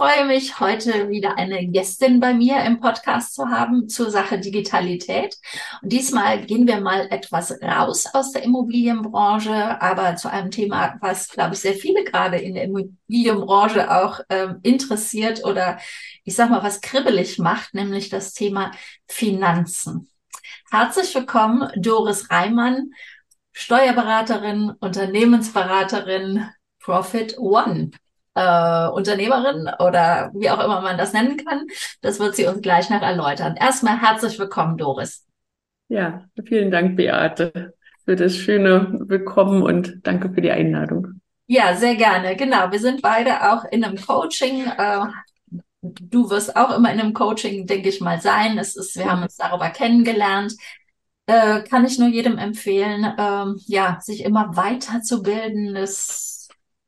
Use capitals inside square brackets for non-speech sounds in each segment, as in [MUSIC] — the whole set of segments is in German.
freue mich, heute wieder eine Gästin bei mir im Podcast zu haben zur Sache Digitalität. Und diesmal gehen wir mal etwas raus aus der Immobilienbranche, aber zu einem Thema, was, glaube ich, sehr viele gerade in der Immobilienbranche auch ähm, interessiert oder ich sag mal, was kribbelig macht, nämlich das Thema Finanzen. Herzlich willkommen, Doris Reimann, Steuerberaterin, Unternehmensberaterin, Profit One äh, Unternehmerin oder wie auch immer man das nennen kann. Das wird sie uns gleich noch erläutern. Erstmal herzlich willkommen, Doris. Ja, vielen Dank, Beate, für das schöne Willkommen und danke für die Einladung. Ja, sehr gerne. Genau, wir sind beide auch in einem Coaching. Äh, du wirst auch immer in einem Coaching, denke ich mal, sein. Es ist, wir haben uns darüber kennengelernt. Äh, kann ich nur jedem empfehlen, äh, ja, sich immer weiterzubilden. Das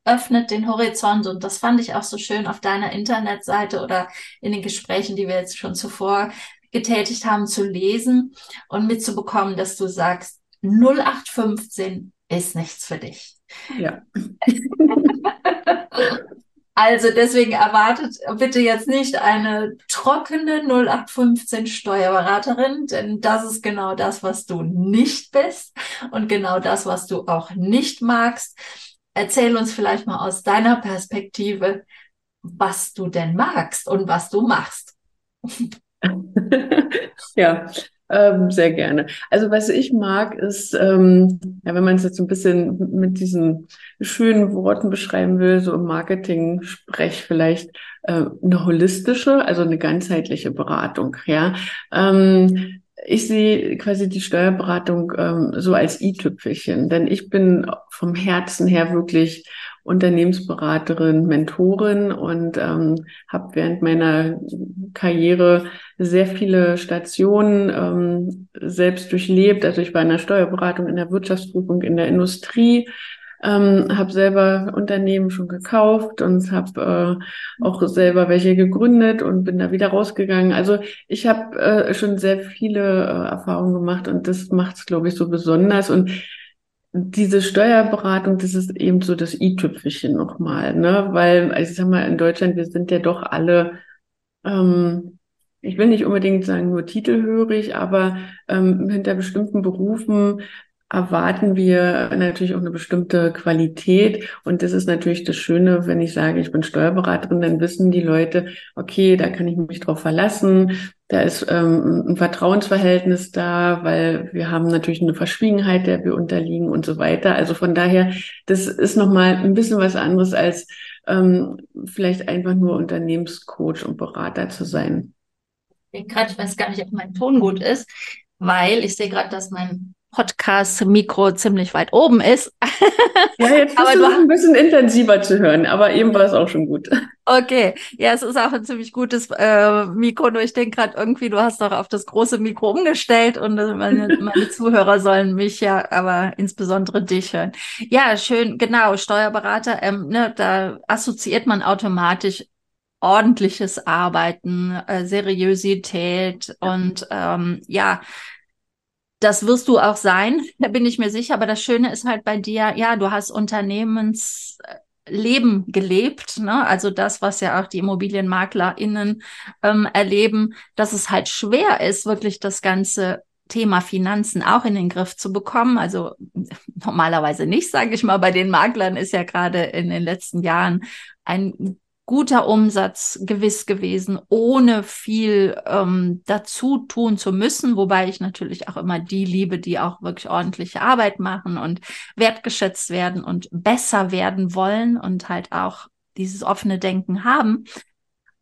öffnet den Horizont und das fand ich auch so schön auf deiner Internetseite oder in den Gesprächen, die wir jetzt schon zuvor getätigt haben, zu lesen und mitzubekommen, dass du sagst, 0815 ist nichts für dich. Ja. [LAUGHS] Also deswegen erwartet bitte jetzt nicht eine trockene 0815 Steuerberaterin, denn das ist genau das, was du nicht bist und genau das, was du auch nicht magst erzähl uns vielleicht mal aus deiner Perspektive, was du denn magst und was du machst. [LAUGHS] ja, ähm, sehr gerne. Also was ich mag, ist, ähm, ja, wenn man es jetzt ein bisschen mit diesen schönen Worten beschreiben will, so im Marketing-Sprech vielleicht äh, eine holistische, also eine ganzheitliche Beratung. Ja, ähm, ich sehe quasi die Steuerberatung ähm, so als i-Tüpfelchen, denn ich bin vom Herzen her wirklich Unternehmensberaterin, Mentorin und ähm, habe während meiner Karriere sehr viele Stationen ähm, selbst durchlebt. Also ich war in der Steuerberatung, in der Wirtschaftsprüfung, in der Industrie, ähm, habe selber Unternehmen schon gekauft und habe äh, auch selber welche gegründet und bin da wieder rausgegangen. Also ich habe äh, schon sehr viele äh, Erfahrungen gemacht und das macht es, glaube ich, so besonders. Und diese Steuerberatung, das ist eben so das i-Tüpfelchen nochmal, ne? Weil, also ich sag mal, in Deutschland, wir sind ja doch alle, ähm, ich will nicht unbedingt sagen nur titelhörig, aber ähm, hinter bestimmten Berufen erwarten wir natürlich auch eine bestimmte Qualität. Und das ist natürlich das Schöne, wenn ich sage, ich bin Steuerberaterin, dann wissen die Leute, okay, da kann ich mich drauf verlassen. Da ist ähm, ein Vertrauensverhältnis da, weil wir haben natürlich eine Verschwiegenheit, der wir unterliegen und so weiter. Also von daher, das ist nochmal ein bisschen was anderes als ähm, vielleicht einfach nur Unternehmenscoach und Berater zu sein. Ich gerade, ich weiß gar nicht, ob mein Ton gut ist, weil ich sehe gerade, dass mein Podcast-Mikro ziemlich weit oben ist. [LAUGHS] Ja, jetzt aber du ein bisschen intensiver zu hören, aber eben war es auch schon gut. Okay, ja, es ist auch ein ziemlich gutes äh, Mikro, nur ich denke gerade irgendwie, du hast doch auf das große Mikro umgestellt und äh, meine, [LAUGHS] meine Zuhörer sollen mich ja, aber insbesondere dich hören. Ja, schön, genau, Steuerberater, ähm, ne, da assoziiert man automatisch ordentliches Arbeiten, äh, Seriosität und ähm, ja, das wirst du auch sein, [LAUGHS] da bin ich mir sicher. Aber das Schöne ist halt bei dir, ja, du hast Unternehmensleben gelebt, ne? Also das, was ja auch die ImmobilienmaklerInnen ähm, erleben, dass es halt schwer ist, wirklich das ganze Thema Finanzen auch in den Griff zu bekommen. Also normalerweise nicht, sage ich mal. Bei den Maklern ist ja gerade in den letzten Jahren ein guter Umsatz gewiss gewesen, ohne viel ähm, dazu tun zu müssen, wobei ich natürlich auch immer die liebe, die auch wirklich ordentliche Arbeit machen und wertgeschätzt werden und besser werden wollen und halt auch dieses offene Denken haben.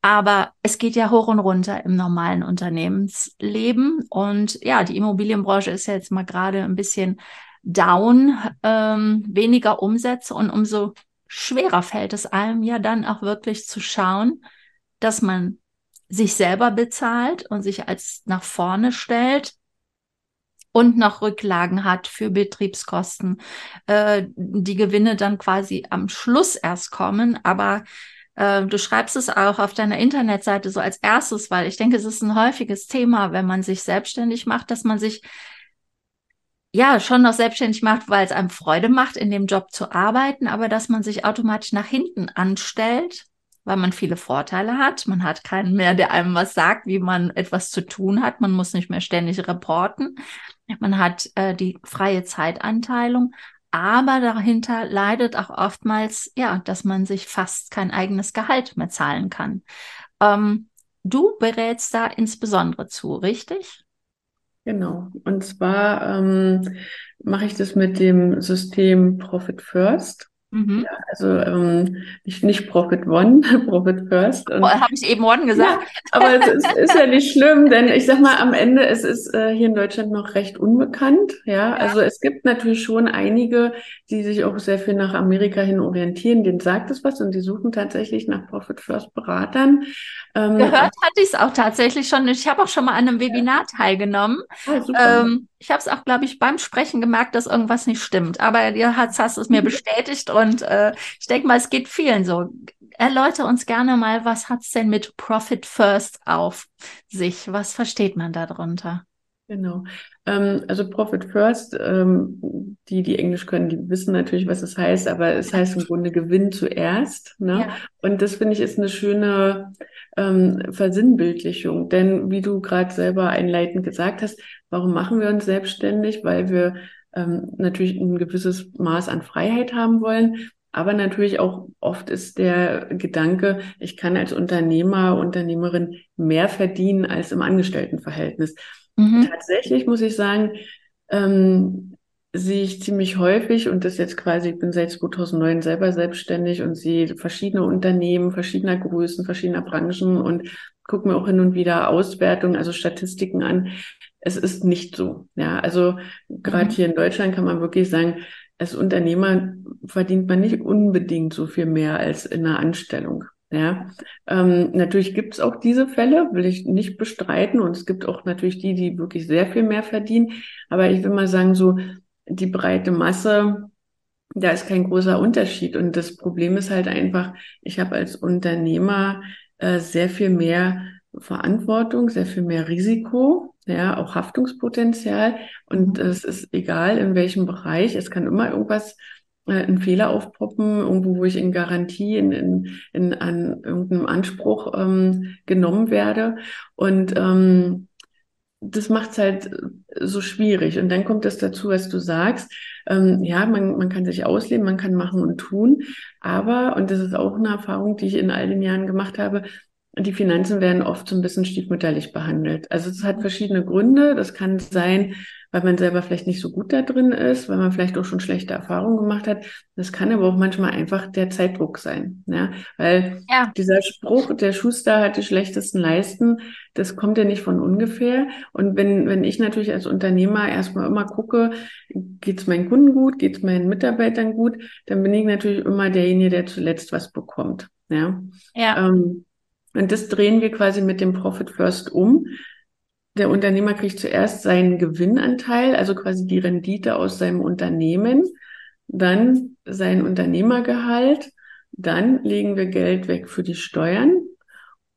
Aber es geht ja hoch und runter im normalen Unternehmensleben. Und ja, die Immobilienbranche ist ja jetzt mal gerade ein bisschen down, ähm, weniger Umsätze und umso schwerer fällt es einem ja dann auch wirklich zu schauen, dass man sich selber bezahlt und sich als nach vorne stellt und noch Rücklagen hat für Betriebskosten, äh, die Gewinne dann quasi am Schluss erst kommen, aber äh, Du schreibst es auch auf deiner Internetseite so als erstes, weil ich denke, es ist ein häufiges Thema, wenn man sich selbstständig macht, dass man sich ja schon noch selbstständig macht, weil es einem Freude macht, in dem Job zu arbeiten, aber dass man sich automatisch nach hinten anstellt, weil man viele Vorteile hat. Man hat keinen mehr, der einem was sagt, wie man etwas zu tun hat. Man muss nicht mehr ständig reporten. Man hat äh, die freie Zeitanteilung. Aber dahinter leidet auch oftmals, ja, dass man sich fast kein eigenes Gehalt mehr zahlen kann. Ähm, du berätst da insbesondere zu, richtig? Genau. Und zwar ähm, mache ich das mit dem System Profit First. Mhm. Ja, also ähm, nicht, nicht Profit One, [LAUGHS] Profit First. Oh, Habe ich eben One gesagt? Ja, aber es ist, ist, ja nicht schlimm, denn ich sag mal, am Ende es ist äh, hier in Deutschland noch recht unbekannt. Ja? ja, also es gibt natürlich schon einige, die sich auch sehr viel nach Amerika hin orientieren. Denen sagt es was und die suchen tatsächlich nach Profit First Beratern. Ähm, Gehört hatte ich es auch tatsächlich schon. Ich habe auch schon mal an einem Webinar teilgenommen. Ah, ähm, ich habe es auch, glaube ich, beim Sprechen gemerkt, dass irgendwas nicht stimmt. Aber ihr hast, hast es mir mhm. bestätigt und äh, ich denke mal, es geht vielen so. Erläutere uns gerne mal, was hat's denn mit Profit First auf sich? Was versteht man darunter? Genau. Ähm, also Profit First, ähm, die, die Englisch können, die wissen natürlich, was es heißt, aber es heißt im Grunde Gewinn zuerst. Ne? Ja. Und das finde ich ist eine schöne ähm, Versinnbildlichung. Denn wie du gerade selber einleitend gesagt hast, warum machen wir uns selbstständig? Weil wir ähm, natürlich ein gewisses Maß an Freiheit haben wollen. Aber natürlich auch oft ist der Gedanke, ich kann als Unternehmer, Unternehmerin mehr verdienen als im Angestelltenverhältnis. Mhm. Tatsächlich muss ich sagen, ähm, sehe ich ziemlich häufig und das jetzt quasi, ich bin seit 2009 selber selbstständig und sehe verschiedene Unternehmen, verschiedener Größen, verschiedener Branchen und gucke mir auch hin und wieder Auswertungen, also Statistiken an. Es ist nicht so. Ja, also gerade mhm. hier in Deutschland kann man wirklich sagen, als Unternehmer verdient man nicht unbedingt so viel mehr als in einer Anstellung. Ja, ähm, natürlich gibt es auch diese Fälle, will ich nicht bestreiten. Und es gibt auch natürlich die, die wirklich sehr viel mehr verdienen. Aber ich will mal sagen, so die breite Masse, da ist kein großer Unterschied. Und das Problem ist halt einfach, ich habe als Unternehmer äh, sehr viel mehr Verantwortung, sehr viel mehr Risiko, ja, auch Haftungspotenzial. Und mhm. es ist egal, in welchem Bereich. Es kann immer irgendwas äh, ein Fehler aufpoppen, irgendwo, wo ich in Garantie, in, in, in an irgendeinem Anspruch ähm, genommen werde. Und ähm, das macht es halt so schwierig. Und dann kommt das dazu, was du sagst. Ähm, ja, man, man kann sich ausleben, man kann machen und tun. Aber, und das ist auch eine Erfahrung, die ich in all den Jahren gemacht habe, die Finanzen werden oft so ein bisschen stiefmütterlich behandelt. Also es hat verschiedene Gründe. Das kann sein, weil man selber vielleicht nicht so gut da drin ist, weil man vielleicht auch schon schlechte Erfahrungen gemacht hat. Das kann aber auch manchmal einfach der Zeitdruck sein. Ja? Weil ja. dieser Spruch, der Schuster hat die schlechtesten Leisten, das kommt ja nicht von ungefähr. Und wenn, wenn ich natürlich als Unternehmer erstmal immer gucke, geht's meinen Kunden gut, geht's meinen Mitarbeitern gut, dann bin ich natürlich immer derjenige, der zuletzt was bekommt. Ja. ja. Ähm, und das drehen wir quasi mit dem Profit First um. Der Unternehmer kriegt zuerst seinen Gewinnanteil, also quasi die Rendite aus seinem Unternehmen, dann sein Unternehmergehalt, dann legen wir Geld weg für die Steuern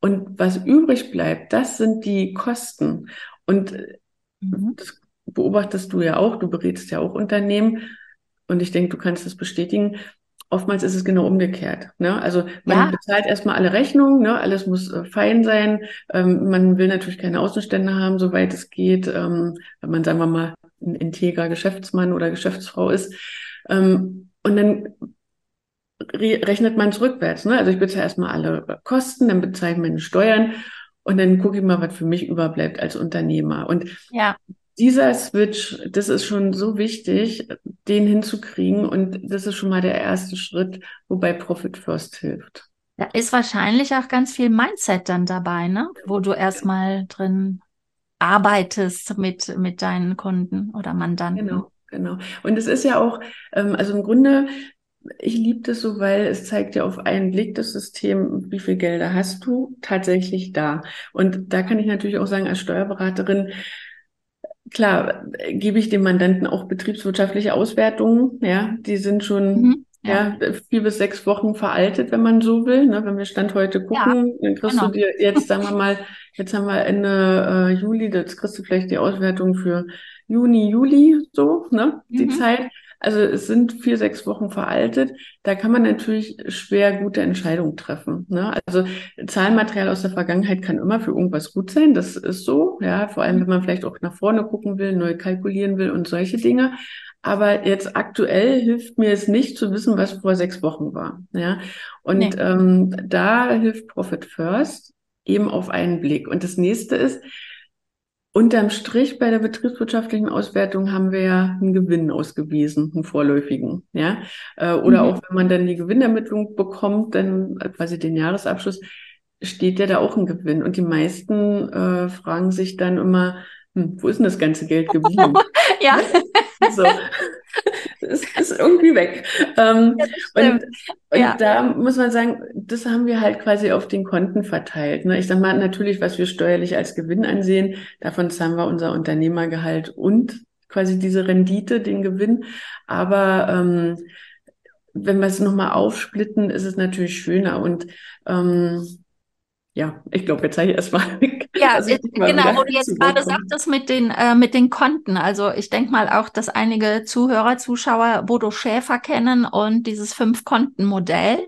und was übrig bleibt, das sind die Kosten. Und mhm. das beobachtest du ja auch, du berätst ja auch Unternehmen und ich denke, du kannst das bestätigen oftmals ist es genau umgekehrt. Ne? Also man ja. bezahlt erstmal alle Rechnungen, ne? alles muss äh, fein sein. Ähm, man will natürlich keine Außenstände haben, soweit es geht, ähm, wenn man, sagen wir mal, ein integrer Geschäftsmann oder Geschäftsfrau ist. Ähm, und dann rechnet man es rückwärts. Ne? Also ich bezahle erstmal alle Kosten, dann bezahle ich meine Steuern und dann gucke ich mal, was für mich überbleibt als Unternehmer. Und ja dieser Switch, das ist schon so wichtig, den hinzukriegen. Und das ist schon mal der erste Schritt, wobei Profit First hilft. Da ist wahrscheinlich auch ganz viel Mindset dann dabei, ne? Wo du erstmal drin arbeitest mit, mit deinen Kunden oder Mandanten. Genau, genau. Und es ist ja auch, ähm, also im Grunde, ich liebe das so, weil es zeigt ja auf einen Blick das System, wie viel Gelder hast du tatsächlich da. Und da kann ich natürlich auch sagen, als Steuerberaterin, klar, gebe ich dem Mandanten auch betriebswirtschaftliche Auswertungen. Ja, die sind schon mhm, ja. ja. vier bis sechs Wochen veraltet, wenn man so will. Ne? Wenn wir Stand heute gucken, ja, dann kriegst genau. du dir jetzt, sagen wir mal, jetzt haben wir Ende äh, Juli, jetzt kriegst du vielleicht die Auswertung für Juni, Juli, so, ne, die mhm. Zeit. Also es sind vier, sechs Wochen veraltet. Da kann man natürlich schwer gute Entscheidungen treffen. Ne? Also Zahlenmaterial aus der Vergangenheit kann immer für irgendwas gut sein. Das ist so. Ja, vor allem wenn man vielleicht auch nach vorne gucken will, neu kalkulieren will und solche Dinge. Aber jetzt aktuell hilft mir es nicht zu wissen, was vor sechs Wochen war. Ja, und nee. ähm, da hilft Profit First eben auf einen Blick. Und das nächste ist, Unterm Strich bei der betriebswirtschaftlichen Auswertung haben wir ja einen Gewinn ausgewiesen, einen vorläufigen, ja. Äh, oder mhm. auch wenn man dann die Gewinnermittlung bekommt, dann quasi den Jahresabschluss, steht ja da auch ein Gewinn. Und die meisten äh, fragen sich dann immer, hm, wo ist denn das ganze Geld geblieben? [LAUGHS] ja. [LAUGHS] So. Es ist irgendwie weg. Ähm, ja, und, und ja. da muss man sagen, das haben wir halt quasi auf den Konten verteilt. Ne? Ich sag mal, natürlich, was wir steuerlich als Gewinn ansehen, davon zahlen wir unser Unternehmergehalt und quasi diese Rendite, den Gewinn. Aber ähm, wenn wir es nochmal aufsplitten, ist es natürlich schöner. Und ähm, ja, ich glaube, jetzt zeige ich erstmal. Ja, also genau, wo du jetzt gerade sagtest mit den, äh, mit den Konten. Also ich denke mal auch, dass einige Zuhörer, Zuschauer Bodo Schäfer kennen und dieses Fünf-Konten-Modell.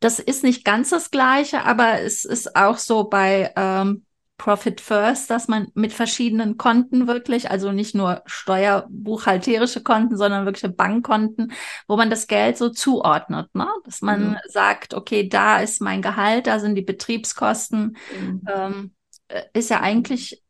Das ist nicht ganz das gleiche, aber es ist auch so bei ähm, Profit First, dass man mit verschiedenen Konten wirklich, also nicht nur steuerbuchhalterische Konten, sondern wirkliche Bankkonten, wo man das Geld so zuordnet, ne? Dass man mhm. sagt, okay, da ist mein Gehalt, da sind die Betriebskosten, mhm. ähm, äh, ist ja eigentlich,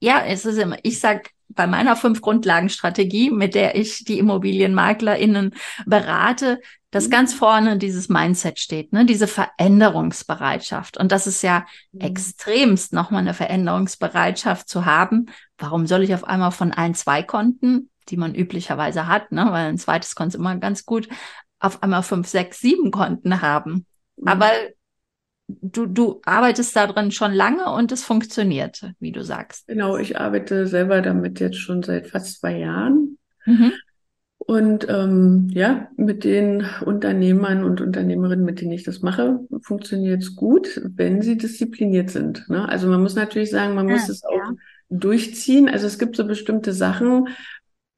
ja, es ist immer, ich sag bei meiner fünf Grundlagenstrategie, mit der ich die ImmobilienmaklerInnen berate, dass mhm. ganz vorne dieses Mindset steht, ne? diese Veränderungsbereitschaft. Und das ist ja mhm. extremst nochmal eine Veränderungsbereitschaft zu haben. Warum soll ich auf einmal von ein, zwei Konten, die man üblicherweise hat, ne? weil ein zweites Konto immer ganz gut, auf einmal fünf, sechs, sieben Konten haben? Mhm. Aber du, du arbeitest da drin schon lange und es funktioniert, wie du sagst. Genau, ich arbeite selber damit jetzt schon seit fast zwei Jahren. Mhm. Und ähm, ja, mit den Unternehmern und Unternehmerinnen, mit denen ich das mache, funktioniert es gut, wenn sie diszipliniert sind. Ne? Also man muss natürlich sagen, man ja, muss es auch ja. durchziehen. Also es gibt so bestimmte Sachen,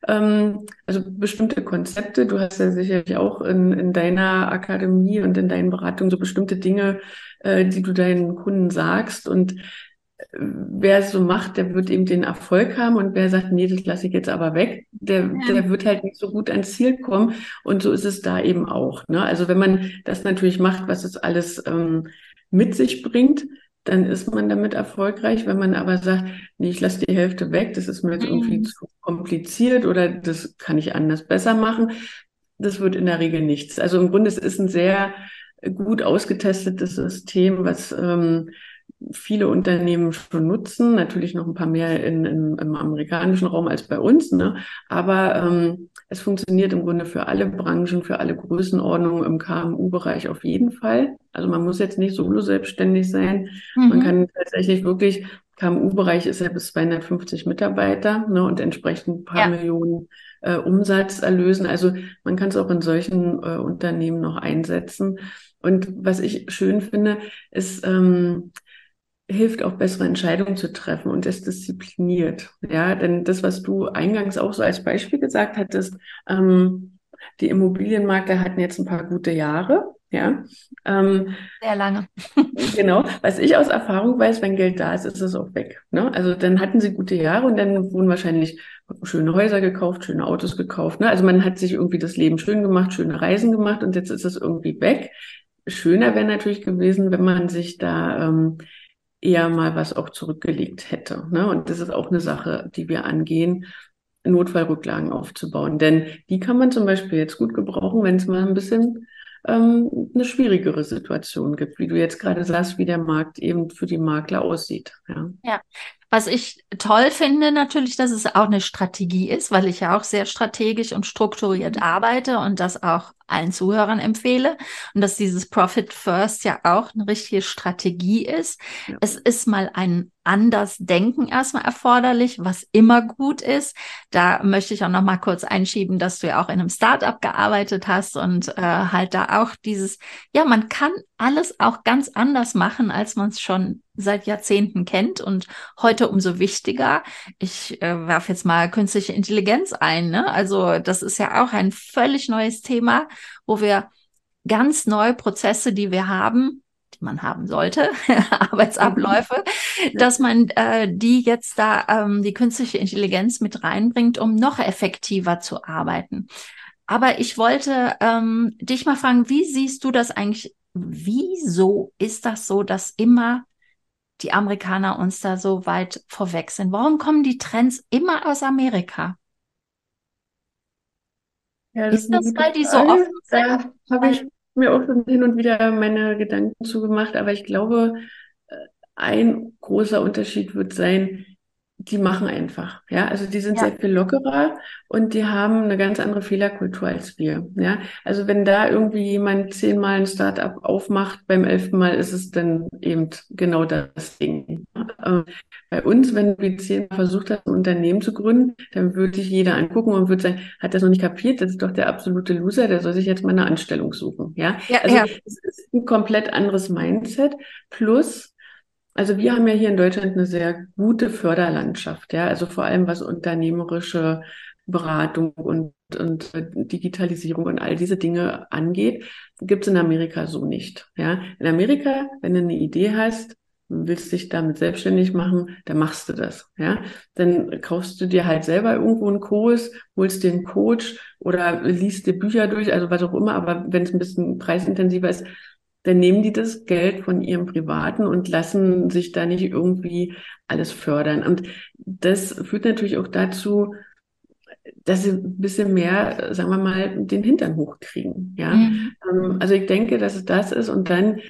ähm, also bestimmte Konzepte. Du hast ja sicherlich auch in, in deiner Akademie und in deinen Beratungen so bestimmte Dinge, äh, die du deinen Kunden sagst. Und wer es so macht, der wird eben den Erfolg haben und wer sagt, nee, das lasse ich jetzt aber weg, der, ja. der wird halt nicht so gut ans Ziel kommen. Und so ist es da eben auch. Ne? Also wenn man das natürlich macht, was es alles ähm, mit sich bringt, dann ist man damit erfolgreich. Wenn man aber sagt, nee, ich lasse die Hälfte weg, das ist mir jetzt irgendwie mhm. zu kompliziert oder das kann ich anders besser machen, das wird in der Regel nichts. Also im Grunde es ist ein sehr gut ausgetestetes System, was ähm, viele Unternehmen schon nutzen, natürlich noch ein paar mehr in, in, im amerikanischen Raum als bei uns, ne? aber ähm, es funktioniert im Grunde für alle Branchen, für alle Größenordnungen im KMU-Bereich auf jeden Fall. Also man muss jetzt nicht solo selbstständig sein. Mhm. Man kann tatsächlich wirklich, KMU-Bereich ist ja bis 250 Mitarbeiter ne, und entsprechend ein paar ja. Millionen äh, Umsatz erlösen. Also man kann es auch in solchen äh, Unternehmen noch einsetzen. Und was ich schön finde, ist, ähm, hilft auch bessere Entscheidungen zu treffen und es diszipliniert. Ja, denn das, was du eingangs auch so als Beispiel gesagt hattest, ähm, die Immobilienmakler hatten jetzt ein paar gute Jahre. Ja, ähm, sehr lange. [LAUGHS] genau. Was ich aus Erfahrung weiß, wenn Geld da ist, ist es auch weg. Ne? Also dann hatten sie gute Jahre und dann wurden wahrscheinlich schöne Häuser gekauft, schöne Autos gekauft. Ne? Also man hat sich irgendwie das Leben schön gemacht, schöne Reisen gemacht und jetzt ist es irgendwie weg. Schöner wäre natürlich gewesen, wenn man sich da ähm, eher mal was auch zurückgelegt hätte. Ne? Und das ist auch eine Sache, die wir angehen, Notfallrücklagen aufzubauen. Denn die kann man zum Beispiel jetzt gut gebrauchen, wenn es mal ein bisschen ähm, eine schwierigere Situation gibt, wie du jetzt gerade sagst, wie der Markt eben für die Makler aussieht. Ja. ja. Was ich toll finde, natürlich, dass es auch eine Strategie ist, weil ich ja auch sehr strategisch und strukturiert mhm. arbeite und das auch allen Zuhörern empfehle. Und dass dieses Profit First ja auch eine richtige Strategie ist. Ja. Es ist mal ein anders Denken erstmal erforderlich, was immer gut ist. Da möchte ich auch noch mal kurz einschieben, dass du ja auch in einem Startup gearbeitet hast und äh, halt da auch dieses, ja, man kann alles auch ganz anders machen, als man es schon seit Jahrzehnten kennt und heute umso wichtiger. Ich äh, werfe jetzt mal künstliche Intelligenz ein. Ne? Also das ist ja auch ein völlig neues Thema, wo wir ganz neue Prozesse, die wir haben, die man haben sollte, [LAUGHS] Arbeitsabläufe, mhm. dass man äh, die jetzt da ähm, die künstliche Intelligenz mit reinbringt, um noch effektiver zu arbeiten. Aber ich wollte ähm, dich mal fragen, wie siehst du das eigentlich? Wieso ist das so, dass immer die Amerikaner uns da so weit vorweg sind? Warum kommen die Trends immer aus Amerika? Ja, das ist, das, weil die so offen sind? Da habe ich mir auch schon hin und wieder meine Gedanken zugemacht, aber ich glaube, äh, ein großer Unterschied wird sein, die machen einfach, ja. Also die sind ja. sehr viel lockerer und die haben eine ganz andere Fehlerkultur als wir, ja. Also wenn da irgendwie jemand zehnmal ein Startup aufmacht, beim elften Mal ist es dann eben genau das Ding. Bei uns, wenn wir zehnmal versucht haben, ein Unternehmen zu gründen, dann würde sich jeder angucken und würde sagen, hat das noch nicht kapiert? Das ist doch der absolute Loser, der soll sich jetzt mal eine Anstellung suchen, ja. ja also es ist ein komplett anderes Mindset plus also wir haben ja hier in Deutschland eine sehr gute Förderlandschaft, ja, also vor allem was unternehmerische Beratung und, und Digitalisierung und all diese Dinge angeht, gibt es in Amerika so nicht. Ja, in Amerika, wenn du eine Idee hast, willst dich damit selbstständig machen, dann machst du das. Ja, dann kaufst du dir halt selber irgendwo einen Kurs, holst dir einen Coach oder liest dir Bücher durch, also was auch immer. Aber wenn es ein bisschen preisintensiver ist, dann nehmen die das Geld von ihrem Privaten und lassen sich da nicht irgendwie alles fördern. Und das führt natürlich auch dazu, dass sie ein bisschen mehr, sagen wir mal, den Hintern hochkriegen. Ja, mhm. Ähm, also ich denke, dass es das ist. Und dann,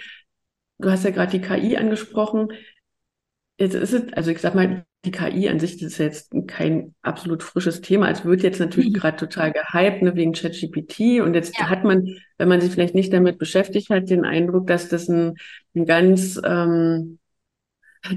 du hast ja gerade die KI angesprochen. Jetzt ist es, also ich sag mal, die KI an sich ist jetzt kein absolut frisches Thema. Es wird jetzt natürlich mhm. gerade total gehypt, ne, wegen ChatGPT. Und jetzt ja. hat man, wenn man sich vielleicht nicht damit beschäftigt hat, den Eindruck, dass das ein, ein ganz, ähm,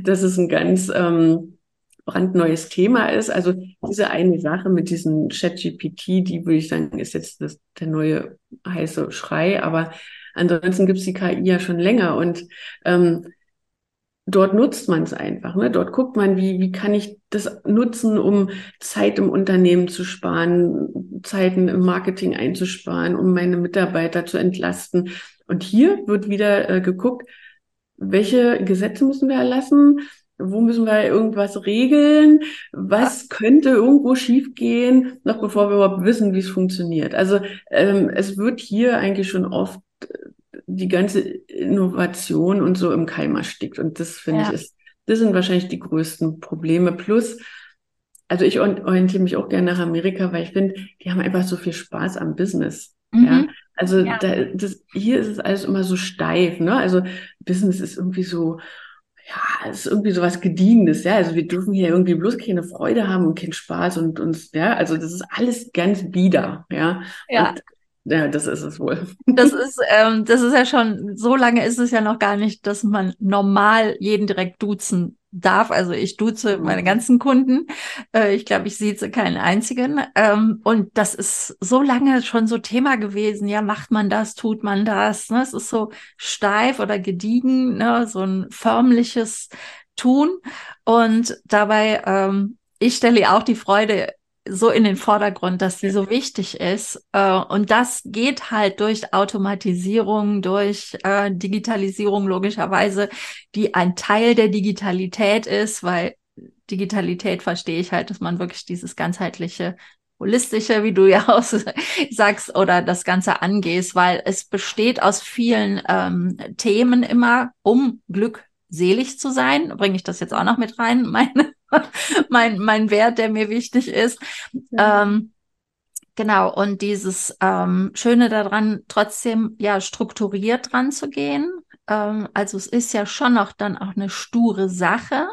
dass es ein ganz ähm, brandneues Thema ist. Also diese eine Sache mit diesem ChatGPT, die würde ich sagen, ist jetzt das, der neue heiße Schrei. Aber ansonsten gibt es die KI ja schon länger. Und ähm, dort nutzt man es einfach. Ne? Dort guckt man, wie, wie kann ich das nutzen, um Zeit im Unternehmen zu sparen, Zeiten im Marketing einzusparen, um meine Mitarbeiter zu entlasten. Und hier wird wieder äh, geguckt, welche Gesetze müssen wir erlassen, wo müssen wir irgendwas regeln, was könnte irgendwo schiefgehen, noch bevor wir überhaupt wissen, wie es funktioniert. Also ähm, es wird hier eigentlich schon oft die ganze Innovation und so im Keim erstickt. Und das finde ja. ich ist, das sind wahrscheinlich die größten Probleme. Plus, also ich orientiere mich auch gerne nach Amerika, weil ich finde, die haben einfach so viel Spaß am Business. Mhm. Ja, also ja. Da, das, hier ist es alles immer so steif, ne? Also Business ist irgendwie so, ja, es ist irgendwie so was Gediegenes, ja. Also wir dürfen hier irgendwie bloß keine Freude haben und keinen Spaß und uns, ja, also das ist alles ganz bieder, ja. ja. Und ja, das ist es wohl. Das ist, ähm, das ist ja schon, so lange ist es ja noch gar nicht, dass man normal jeden direkt duzen darf. Also ich duze mhm. meine ganzen Kunden. Äh, ich glaube, ich sieze keinen einzigen. Ähm, und das ist so lange schon so Thema gewesen. Ja, macht man das, tut man das? Ne? Es ist so steif oder gediegen, ne? so ein förmliches Tun. Und dabei, ähm, ich stelle auch die Freude so in den Vordergrund, dass sie so wichtig ist. Äh, und das geht halt durch Automatisierung, durch äh, Digitalisierung logischerweise, die ein Teil der Digitalität ist, weil Digitalität verstehe ich halt, dass man wirklich dieses ganzheitliche holistische, wie du [LAUGHS] ja auch sagst, oder das Ganze angehst, weil es besteht aus vielen ähm, Themen immer, um glückselig zu sein. Bringe ich das jetzt auch noch mit rein, [LAUGHS] meine [LAUGHS] mein, mein Wert, der mir wichtig ist. Ja. Ähm, genau, und dieses ähm, Schöne daran, trotzdem ja strukturiert dran zu gehen. Ähm, also es ist ja schon noch dann auch eine sture Sache,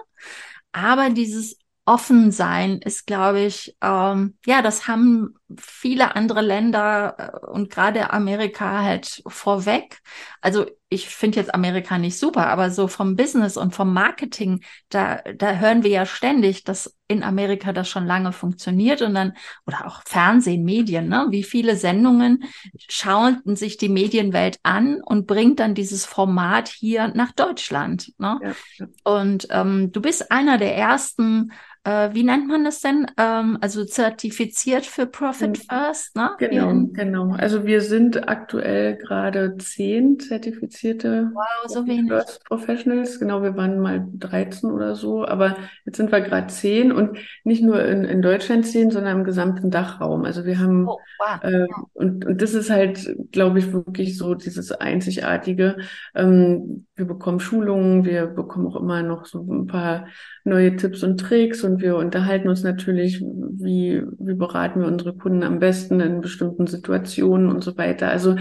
aber dieses Offensein ist, glaube ich, ähm, ja, das haben viele andere Länder äh, und gerade Amerika halt vorweg. Also ich finde jetzt Amerika nicht super, aber so vom Business und vom Marketing, da, da hören wir ja ständig, dass in Amerika das schon lange funktioniert und dann, oder auch Fernsehen, Medien, ne? Wie viele Sendungen schauen sich die Medienwelt an und bringt dann dieses Format hier nach Deutschland. Ne? Ja. Und ähm, du bist einer der ersten äh, wie nennt man das denn? Ähm, also zertifiziert für Profit First, ne? Genau, In, genau. Also wir sind aktuell gerade zehn zertifizierte wow, so wenig. First Professionals. Genau, wir waren mal 13 oder so, aber jetzt sind wir gerade zehn und nicht nur in, in Deutschland zehn, sondern im gesamten Dachraum. Also wir haben oh, wow. äh, und, und das ist halt, glaube ich, wirklich so dieses Einzigartige. Ähm, wir bekommen Schulungen, wir bekommen auch immer noch so ein paar neue Tipps und Tricks und wir unterhalten uns natürlich, wie, wie beraten wir unsere Kunden am besten in bestimmten Situationen und so weiter. Also,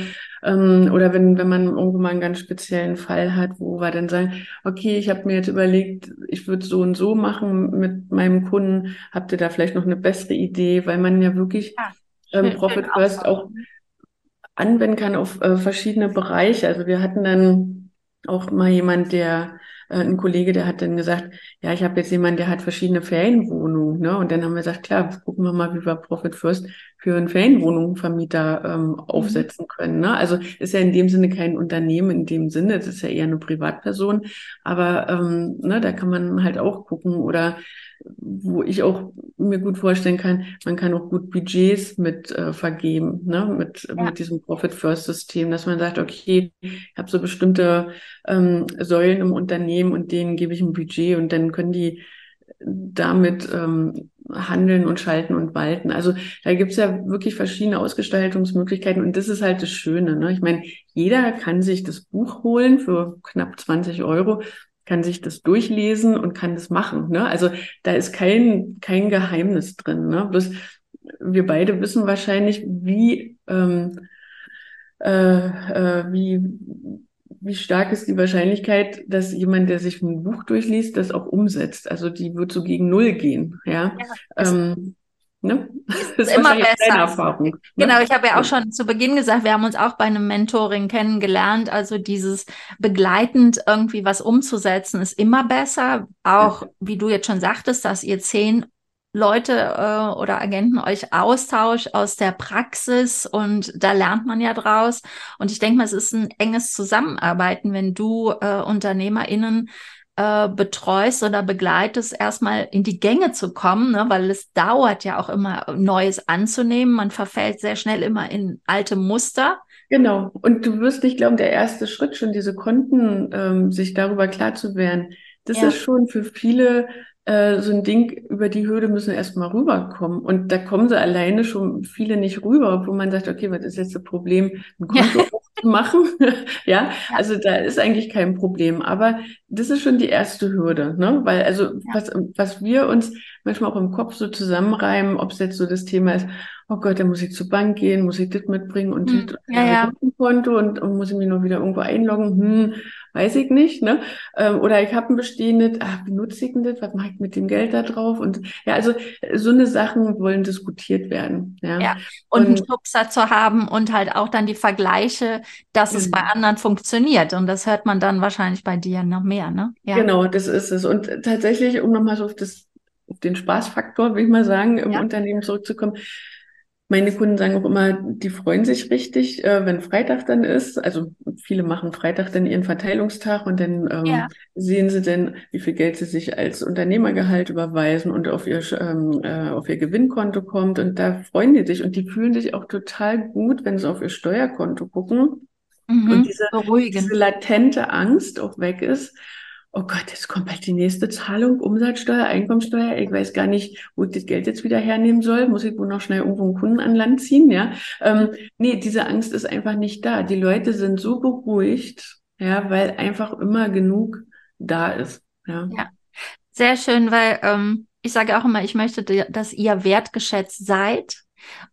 ähm, oder wenn, wenn man irgendwo mal einen ganz speziellen Fall hat, wo wir dann sagen, okay, ich habe mir jetzt überlegt, ich würde so und so machen mit meinem Kunden, habt ihr da vielleicht noch eine bessere Idee, weil man ja wirklich ja, ähm, Profit First auch anwenden kann auf äh, verschiedene Bereiche. Also wir hatten dann auch mal jemand, der äh, ein Kollege, der hat dann gesagt, ja, ich habe jetzt jemanden, der hat verschiedene Ferienwohnungen, ne? Und dann haben wir gesagt, klar, gucken wir mal, wie wir Profit First für einen Ferienwohnungsvermieter ähm, mhm. aufsetzen können. Ne? Also ist ja in dem Sinne kein Unternehmen in dem Sinne, das ist ja eher eine Privatperson, aber ähm, ne, da kann man halt auch gucken oder wo ich auch mir gut vorstellen kann, man kann auch gut Budgets mit äh, vergeben, ne? mit, ja. mit diesem Profit-First-System, dass man sagt, okay, ich habe so bestimmte ähm, Säulen im Unternehmen und denen gebe ich ein Budget und dann können die damit ähm, handeln und schalten und walten. Also da gibt's ja wirklich verschiedene Ausgestaltungsmöglichkeiten und das ist halt das Schöne. Ne? Ich meine, jeder kann sich das Buch holen für knapp 20 Euro kann sich das durchlesen und kann das machen. Ne? Also da ist kein, kein Geheimnis drin. Ne? Bloß wir beide wissen wahrscheinlich, wie, ähm, äh, äh, wie, wie stark ist die Wahrscheinlichkeit, dass jemand, der sich ein Buch durchliest, das auch umsetzt. Also die wird so gegen Null gehen. Ja. ja ähm, Ne? [LAUGHS] Das ist immer besser. Erfahrung, ne? Genau, ich habe ja auch schon zu Beginn gesagt, wir haben uns auch bei einem Mentoring kennengelernt. Also dieses begleitend irgendwie was umzusetzen ist immer besser. Auch wie du jetzt schon sagtest, dass ihr zehn Leute äh, oder Agenten euch austauscht aus der Praxis und da lernt man ja draus. Und ich denke mal, es ist ein enges Zusammenarbeiten, wenn du äh, UnternehmerInnen äh, betreust oder begleitest, erstmal in die Gänge zu kommen, ne? weil es dauert ja auch immer Neues anzunehmen. Man verfällt sehr schnell immer in alte Muster. Genau. Und du wirst nicht glauben, der erste Schritt schon, diese Konten, ähm, sich darüber klar zu werden, das ja. ist schon für viele äh, so ein Ding, über die Hürde müssen erstmal rüberkommen. Und da kommen sie alleine schon viele nicht rüber, wo man sagt, okay, was ist jetzt das Problem, ein Konto ja. [LAUGHS] zu machen? [LAUGHS] ja? ja, also da ist eigentlich kein Problem. Aber das ist schon die erste Hürde, ne? Weil also ja. was, was wir uns manchmal auch im Kopf so zusammenreimen, ob es jetzt so das Thema ist, oh Gott, da muss ich zur Bank gehen, muss ich das mitbringen und hm, das ja, ja. Konto und, und muss ich mich noch wieder irgendwo einloggen, hm, weiß ich nicht, ne? Ähm, oder ich habe ein bestehendes, ach, benutze ich denn das, was mache ich mit dem Geld da drauf? Und ja, also so eine Sachen wollen diskutiert werden. Ja, ja. Und, und einen Schubser zu haben und halt auch dann die Vergleiche, dass mhm. es bei anderen funktioniert. Und das hört man dann wahrscheinlich bei dir noch mehr, ne? Ja. Genau, das ist es. Und tatsächlich, um nochmal so auf das den Spaßfaktor, will ich mal sagen, im ja. Unternehmen zurückzukommen. Meine Kunden sagen auch immer, die freuen sich richtig, äh, wenn Freitag dann ist. Also viele machen Freitag dann ihren Verteilungstag und dann ähm, ja. sehen sie dann, wie viel Geld sie sich als Unternehmergehalt überweisen und auf ihr, ähm, äh, auf ihr Gewinnkonto kommt. Und da freuen die sich und die fühlen sich auch total gut, wenn sie auf ihr Steuerkonto gucken. Mhm, und diese, diese latente Angst auch weg ist oh Gott, jetzt kommt bald die nächste Zahlung, Umsatzsteuer, Einkommensteuer, ich weiß gar nicht, wo ich das Geld jetzt wieder hernehmen soll, muss ich wohl noch schnell irgendwo einen Kunden an Land ziehen, ja. Ähm, nee, diese Angst ist einfach nicht da. Die Leute sind so beruhigt, ja, weil einfach immer genug da ist, ja. Ja, sehr schön, weil ähm, ich sage auch immer, ich möchte, dass ihr wertgeschätzt seid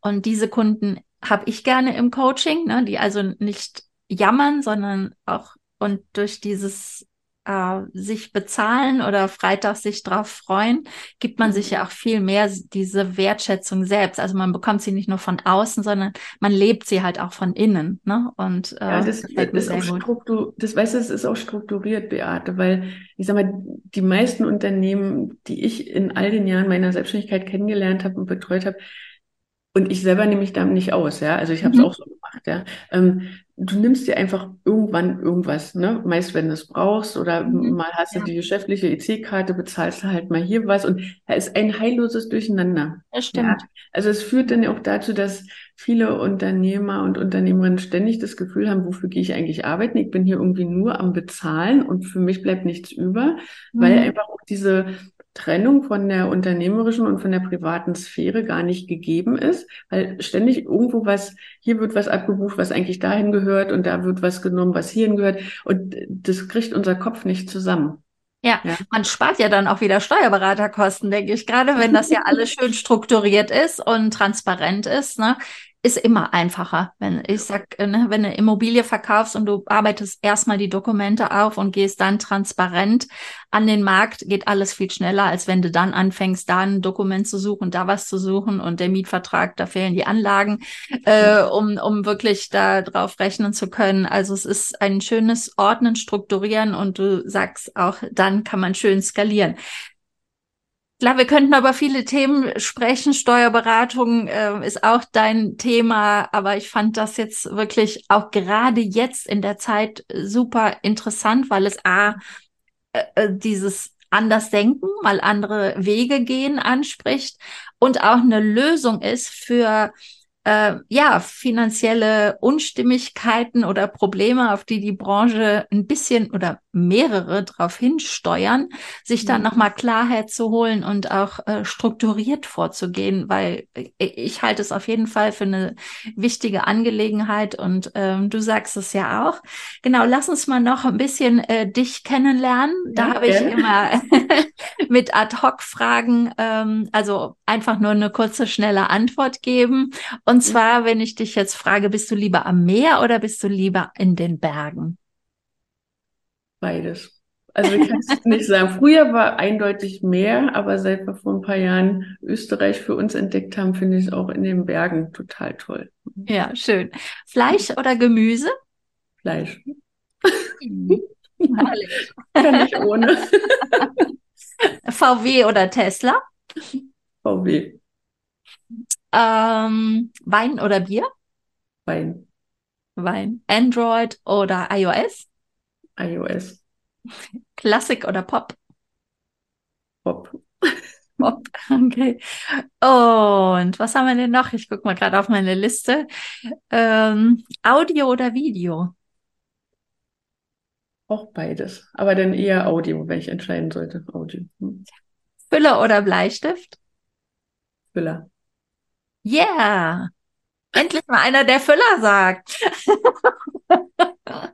und diese Kunden habe ich gerne im Coaching, ne, die also nicht jammern, sondern auch und durch dieses äh, sich bezahlen oder Freitag sich drauf freuen, gibt man sich ja auch viel mehr diese Wertschätzung selbst. Also man bekommt sie nicht nur von außen, sondern man lebt sie halt auch von innen. Ne? Und äh, ja, das, das, das, ist auch Struktur, das weißt du, es ist auch strukturiert, Beate, weil ich sag mal, die meisten Unternehmen, die ich in all den Jahren meiner Selbstständigkeit kennengelernt habe und betreut habe, und ich selber nehme mich damit nicht aus, ja. Also ich habe es mhm. auch so gemacht, ja. Ähm, du nimmst dir einfach irgendwann irgendwas, ne? Meist, wenn du es brauchst oder mhm. mal hast du ja. die geschäftliche EC-Karte, bezahlst du halt mal hier was und da ist ein heilloses Durcheinander. Das stimmt. Ja? Also es führt dann auch dazu, dass viele Unternehmer und Unternehmerinnen ständig das Gefühl haben, wofür gehe ich eigentlich arbeiten? Ich bin hier irgendwie nur am Bezahlen und für mich bleibt nichts über, mhm. weil einfach auch diese Trennung von der unternehmerischen und von der privaten Sphäre gar nicht gegeben ist, weil ständig irgendwo was, hier wird was abgebucht, was eigentlich dahin gehört und da wird was genommen, was hierhin gehört und das kriegt unser Kopf nicht zusammen. Ja, ja, man spart ja dann auch wieder Steuerberaterkosten, denke ich, gerade wenn das ja alles [LAUGHS] schön strukturiert ist und transparent ist. Ne? Ist immer einfacher. Wenn ich sag, äh, ne, wenn du Immobilie verkaufst und du arbeitest erstmal die Dokumente auf und gehst dann transparent an den Markt, geht alles viel schneller, als wenn du dann anfängst, da ein Dokument zu suchen, da was zu suchen und der Mietvertrag, da fehlen die Anlagen, äh, um, um wirklich da drauf rechnen zu können. Also es ist ein schönes Ordnen, Strukturieren und du sagst auch, dann kann man schön skalieren. Klar, wir könnten über viele Themen sprechen. Steuerberatung äh, ist auch dein Thema, aber ich fand das jetzt wirklich auch gerade jetzt in der Zeit super interessant, weil es a äh, äh dieses anders denken, mal andere Wege gehen anspricht und auch eine Lösung ist für äh, ja, finanzielle Unstimmigkeiten oder Probleme, auf die die Branche ein bisschen oder mehrere darauf hinsteuern, sich dann mhm. nochmal Klarheit zu holen und auch äh, strukturiert vorzugehen, weil ich halte es auf jeden Fall für eine wichtige Angelegenheit und ähm, du sagst es ja auch. Genau, lass uns mal noch ein bisschen äh, dich kennenlernen. Da ja, habe ich immer [LAUGHS] mit Ad-Hoc-Fragen, ähm, also einfach nur eine kurze, schnelle Antwort geben. Und zwar, wenn ich dich jetzt frage, bist du lieber am Meer oder bist du lieber in den Bergen? Beides. Also ich kann es [LAUGHS] nicht sagen. Früher war eindeutig mehr, aber seit wir vor ein paar Jahren Österreich für uns entdeckt haben, finde ich es auch in den Bergen total toll. Ja, schön. Fleisch oder Gemüse? Fleisch. Mhm. Kann ich ohne. [LAUGHS] VW oder Tesla? VW. Ähm, Wein oder Bier? Wein. Wein. Android oder iOS? iOS. Klassik oder Pop? Pop. Pop, [LAUGHS] okay. Und was haben wir denn noch? Ich gucke mal gerade auf meine Liste. Ähm, Audio oder Video? Auch beides. Aber dann eher Audio, wenn ich entscheiden sollte. Audio. Hm. Füller oder Bleistift? Füller. Yeah! Endlich mal einer, der Füller sagt.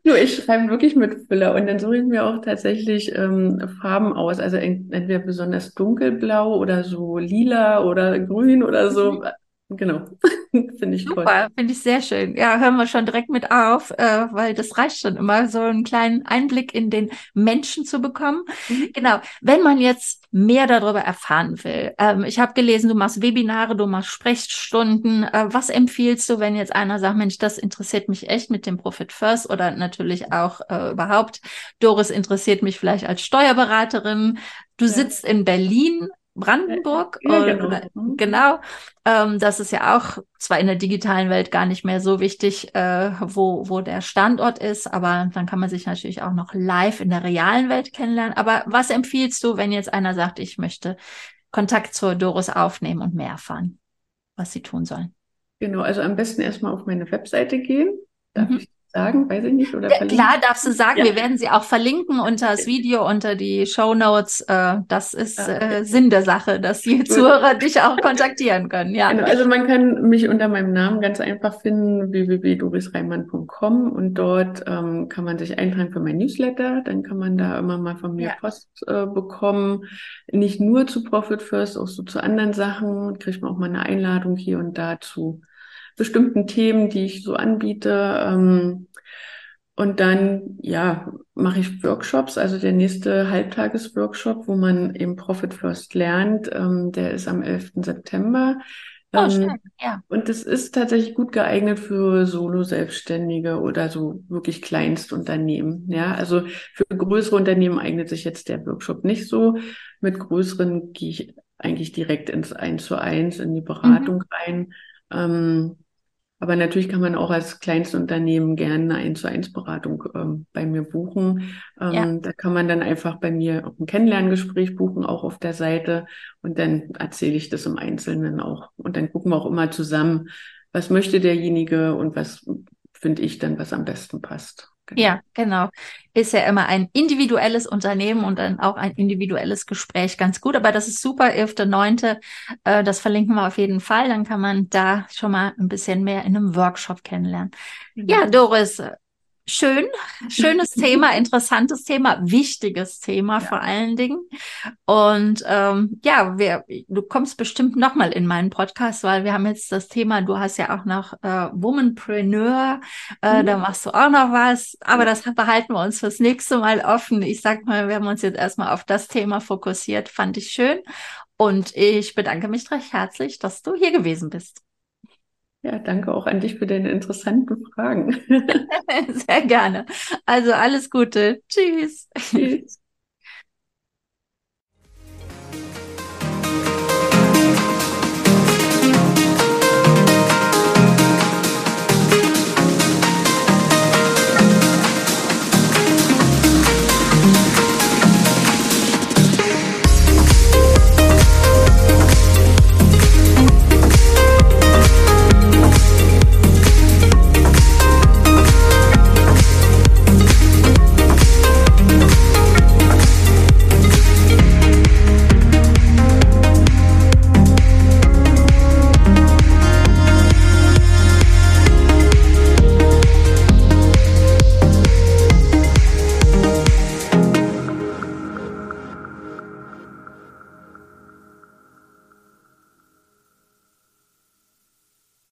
Nur ich schreibe wirklich mit Füller und dann suche ich mir auch tatsächlich ähm, Farben aus. Also entweder besonders dunkelblau oder so lila oder grün oder so. Genau, [LAUGHS] finde ich Super, toll. finde ich sehr schön. Ja, hören wir schon direkt mit auf, äh, weil das reicht schon immer, so einen kleinen Einblick in den Menschen zu bekommen. Mhm. Genau, wenn man jetzt mehr darüber erfahren will. Ähm, ich habe gelesen, du machst Webinare, du machst Sprechstunden. Äh, was empfiehlst du, wenn jetzt einer sagt, Mensch, das interessiert mich echt mit dem Profit First oder natürlich auch äh, überhaupt. Doris interessiert mich vielleicht als Steuerberaterin. Du ja. sitzt in Berlin, Brandenburg. Ja, genau. Oder, mhm. genau. Ähm, das ist ja auch zwar in der digitalen Welt gar nicht mehr so wichtig, äh, wo, wo der Standort ist, aber dann kann man sich natürlich auch noch live in der realen Welt kennenlernen. Aber was empfiehlst du, wenn jetzt einer sagt, ich möchte Kontakt zur Doris aufnehmen und mehr erfahren, was sie tun sollen? Genau, also am besten erstmal auf meine Webseite gehen. Darf mhm. ich sagen? Weiß ich nicht. Oder ja, klar, darfst du sagen. Ja. Wir werden sie auch verlinken unter das Video, unter die Show Notes. Äh, das ist ah, okay. äh, Sinn der Sache, dass die Zuhörer dich auch kontaktieren können. Ja. Genau, also man kann mich unter meinem Namen ganz einfach finden, www.dorisreimann.com und dort ähm, kann man sich eintragen für mein Newsletter. Dann kann man da immer mal von mir ja. Post äh, bekommen. Nicht nur zu Profit First, auch so zu anderen Sachen. Kriegt man auch mal eine Einladung hier und da zu bestimmten Themen, die ich so anbiete. Ähm, und dann, ja, mache ich Workshops, also der nächste Halbtagesworkshop, wo man eben Profit First lernt, ähm, der ist am 11. September. Oh, Ähm, schön. Ja. und es ist tatsächlich gut geeignet für Solo-Selbstständige oder so wirklich Kleinstunternehmen. Ja, also für größere Unternehmen eignet sich jetzt der Workshop nicht so. Mit größeren gehe ich eigentlich direkt ins Eins zu eins, in die Mhm. Beratung rein. Ähm, aber natürlich kann man auch als Kleinstunternehmen gerne eine 1 zu 1 Beratung ähm, bei mir buchen. Ähm, Ja. da kann man dann einfach bei mir auch ein Kennenlerngespräch buchen, auch auf der Seite. Und dann erzähle ich das im Einzelnen auch. Und dann gucken wir auch immer zusammen, was möchte derjenige und was finde ich dann, was am besten passt. Genau. Ja, genau. Ist ja immer ein individuelles Unternehmen und dann auch ein individuelles Gespräch ganz gut. Aber das ist super, 11.9. Äh, das verlinken wir auf jeden Fall. Dann kann man da schon mal ein bisschen mehr in einem Workshop kennenlernen. Ja, Genau. Doris, äh, schön, schönes Thema, [LAUGHS] interessantes Thema, wichtiges Thema Ja. vor allen Dingen. Und ähm, ja, wir, du kommst bestimmt nochmal in meinen Podcast, weil wir haben jetzt das Thema, du hast ja auch noch äh, Womanpreneur, äh, Mhm. da machst du auch noch was, aber das behalten wir uns fürs nächste Mal offen. Ich sag mal, wir haben uns jetzt erstmal auf das Thema fokussiert, fand ich schön. Und ich bedanke mich recht herzlich, dass du hier gewesen bist. Ja, danke auch an dich für deine interessanten Fragen. [LAUGHS] Sehr gerne. Also alles Gute. Tschüss. Tschüss.